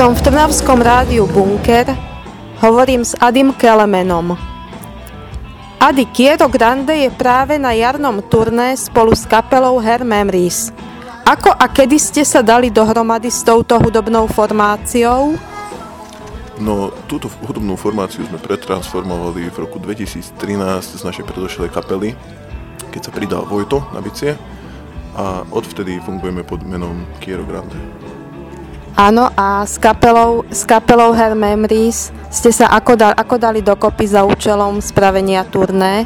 Som v Trnavskom rádiu Bunker, hovorím s Adim Kelemenom. Adi Kiero Grande je práve na jarnom turné spolu s kapelou Her Memories. Ako a kedy ste sa dali dohromady s touto hudobnou formáciou? No, túto hudobnú formáciu sme pretransformovali v roku 2013 z našej predošlej kapely, keď sa pridal Vojto na bicie a odvtedy fungujeme pod menom Kiero Grande. Áno, a s kapelou, s kapelou Her Memories ste sa ako, da, ako dali dokopy za účelom spravenia turné?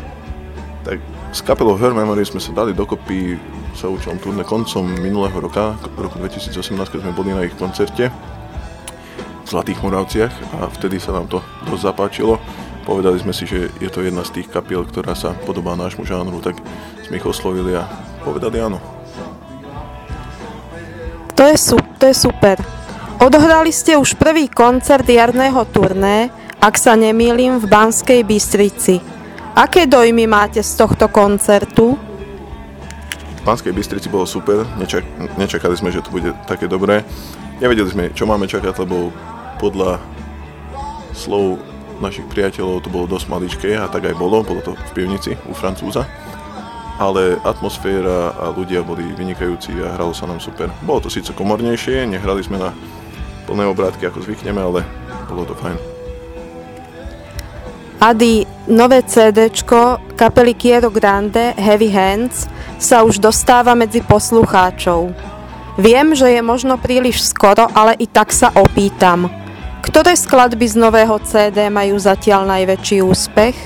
Tak s kapelou Her Memories sme sa dali dokopy za účelom turné koncom minulého roka, roku 2018, keď sme boli na ich koncerte v Zlatých Moravciach a vtedy sa nám to dosť zapáčilo. Povedali sme si, že je to jedna z tých kapiel, ktorá sa podobá nášmu žánru, tak sme ich oslovili a povedali áno. To je, to je super. Odohrali ste už prvý koncert jarného turné, ak sa nemýlim, v Banskej Bystrici. Aké dojmy máte z tohto koncertu? V Banskej Bystrici bolo super, Nečak, nečakali sme, že to bude také dobré. Nevedeli sme, čo máme čakať, lebo podľa slov našich priateľov to bolo dosť maličké a tak aj bolo, bolo to v pivnici u Francúza. Ale atmosféra a ľudia boli vynikajúci a hralo sa nám super. Bolo to síce komornejšie, nehrali sme na plné obrátky ako zvykneme, ale bolo to fajn. Adi, nové CD kapely Kiero Grande Heavy Hands sa už dostáva medzi poslucháčov. Viem, že je možno príliš skoro, ale i tak sa opýtam. Ktoré skladby z nového CD majú zatiaľ najväčší úspech?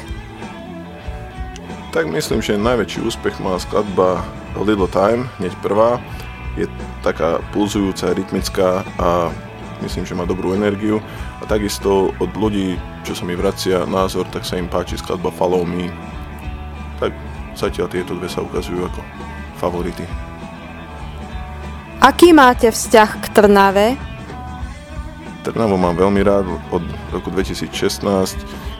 Tak myslím, že najväčší úspech má skladba Little Time, hneď prvá. Je taká pulzujúca, rytmická a myslím, že má dobrú energiu a takisto od ľudí, čo sa mi vracia názor, tak sa im páči skladba Follow Me. Tak zatiaľ tieto dve sa ukazujú ako favority. Aký máte vzťah k Trnave? Trnavu mám veľmi rád od roku 2016,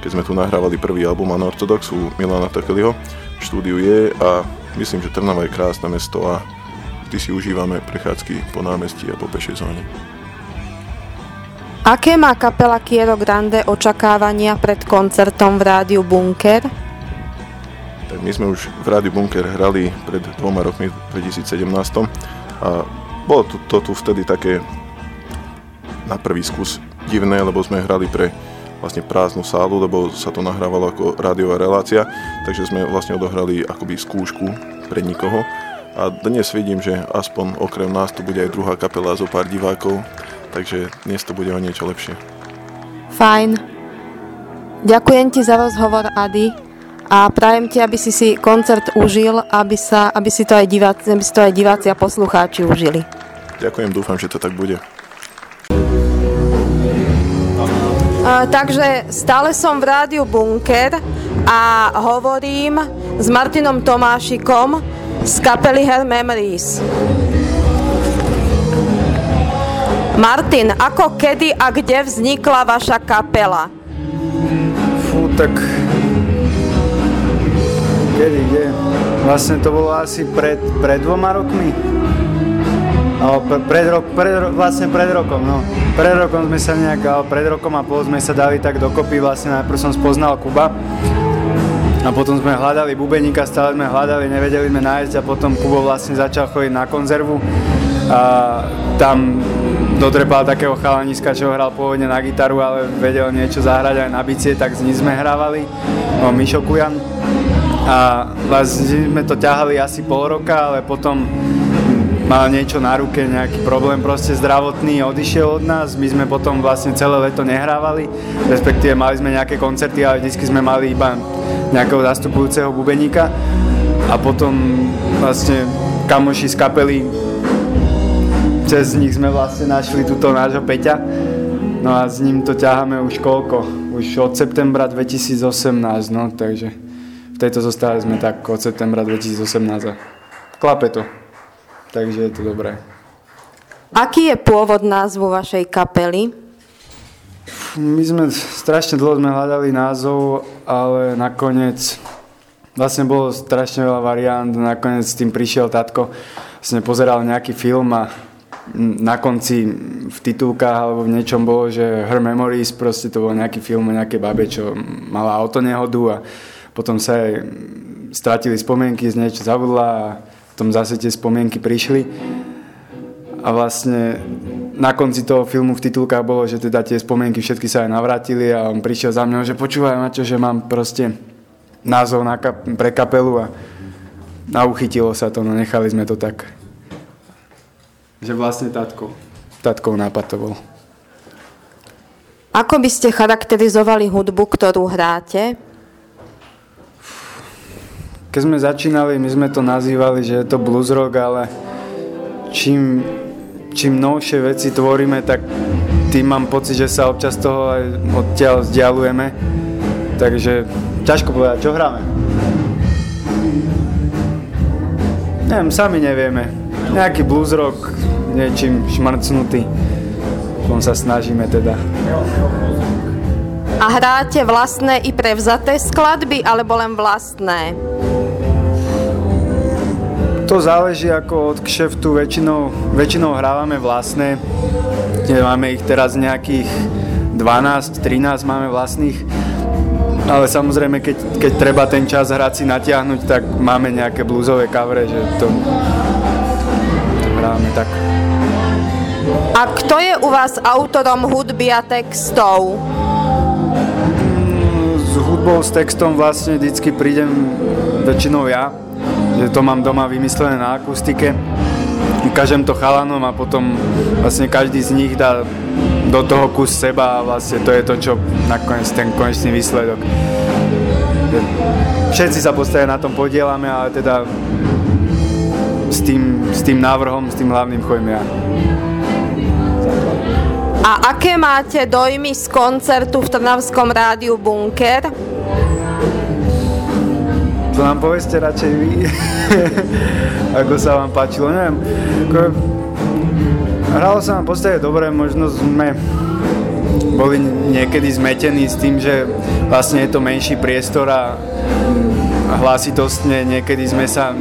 keď sme tu nahrávali prvý album Anorthodox u Milana Takeliho. V štúdiu je a myslím, že Trnava je krásne mesto a vždy si užívame prechádzky po námestí a po pešej zóne. Aké má kapela Kiero Grande očakávania pred koncertom v rádiu Bunker? Tak my sme už v rádiu Bunker hrali pred dvoma rokmi, v 2017. A bolo to, to tu vtedy také na prvý skús divné, lebo sme hrali pre vlastne prázdnu sálu, lebo sa to nahrávalo ako rádiová relácia, takže sme vlastne odohrali akoby skúšku pre nikoho. A dnes vidím, že aspoň okrem nás tu bude aj druhá kapela zo pár divákov, takže dnes to bude o niečo lepšie. Fajn. Ďakujem ti za rozhovor, Ady. A prajem ti, aby si si koncert užil, aby, sa, aby, si to aj diváci, aby si to aj diváci a poslucháči užili. Ďakujem, dúfam, že to tak bude. Uh, takže stále som v rádiu Bunker a hovorím s Martinom Tomášikom z kapely Her Memories. Martin, ako, kedy a kde vznikla vaša kapela? Fú, tak... Kedy, kde? Vlastne to bolo asi pred, pred dvoma rokmi. No, pred, rok, pred, vlastne pred rokom, no. Pred rokom sme sa nejak, pred rokom a pol sme sa dali tak dokopy, vlastne najprv som spoznal Kuba. A potom sme hľadali bubeníka, stále sme hľadali, nevedeli sme nájsť a potom Kubo vlastne začal chodiť na konzervu. A tam dotrepal takého chalaniska, čo hral pôvodne na gitaru, ale vedel niečo zahrať aj na bicie, tak s ním sme hrávali, no, Mišo Kujan. A vlastne sme to ťahali asi pol roka, ale potom mal niečo na ruke, nejaký problém proste zdravotný, odišiel od nás, my sme potom vlastne celé leto nehrávali, respektíve mali sme nejaké koncerty, ale vždy sme mali iba nejakého zastupujúceho bubeníka. A potom vlastne kamoši z kapely cez nich sme vlastne našli túto nášho Peťa. No a s ním to ťaháme už koľko? Už od septembra 2018, no takže v tejto zostave sme tak od septembra 2018 a klape to. Takže je to dobré. Aký je pôvod názvu vašej kapely? My sme strašne dlho sme hľadali názov, ale nakoniec vlastne bolo strašne veľa variant, nakoniec s tým prišiel tatko, vlastne pozeral nejaký film a na konci v titulkách alebo v niečom bolo, že Her Memories, proste to bol nejaký film o nejakej babe, čo mala autonehodu a potom sa aj stratili spomienky, z niečo zabudla a potom zase tie spomienky prišli. A vlastne na konci toho filmu v titulkách bolo, že teda tie spomienky všetky sa aj navrátili a on prišiel za mňou, že počúvaj Maťo, že mám proste názov na kap- pre kapelu a, a uchytilo sa to, no nechali sme to tak. Že vlastne tatkov, tatkov nápad to bol. Ako by ste charakterizovali hudbu, ktorú hráte? Keď sme začínali, my sme to nazývali, že je to blues rock, ale čím, čím novšie veci tvoríme, tak tým mám pocit, že sa občas toho aj odtiaľ vzdialujeme. Takže ťažko povedať, čo hráme. Neviem, sami nevieme. Nejaký blues rock, niečím šmrcnutý. Tom sa snažíme teda. A hráte vlastné i prevzaté skladby, alebo len vlastné? To záleží ako od kšeftu, väčšinou, väčšinou hrávame vlastné. Máme ich teraz nejakých 12-13 máme vlastných. Ale samozrejme, keď, keď treba ten čas hrať si natiahnuť, tak máme nejaké blúzové kavre, že to hráme tak. A kto je u vás autorom hudby a textov? S hudbou, s textom vlastne vždycky prídem väčšinou ja, že to mám doma vymyslené na akustike. Ukážem to chalanom a potom vlastne každý z nich dá do toho kus seba a vlastne to je to, čo nakoniec ten konečný výsledok. Všetci sa podstate na tom podielame, ale teda s tým, s tým návrhom, s tým hlavným chodím ja. A aké máte dojmy z koncertu v Trnavskom rádiu Bunker? To nám poveste radšej vy, ako sa vám páčilo, neviem. Ako, hralo sa nám v podstate dobre, možno sme boli niekedy zmetení s tým, že vlastne je to menší priestor a hlasitostne niekedy sme sa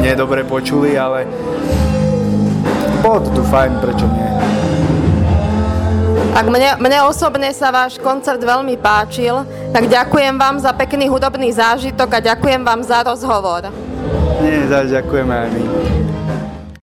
nedobre počuli, ale bolo to tu fajn, prečo nie. Ak mne, mne osobne sa váš koncert veľmi páčil, tak ďakujem vám za pekný hudobný zážitok a ďakujem vám za rozhovor. Nie, ďakujeme aj my.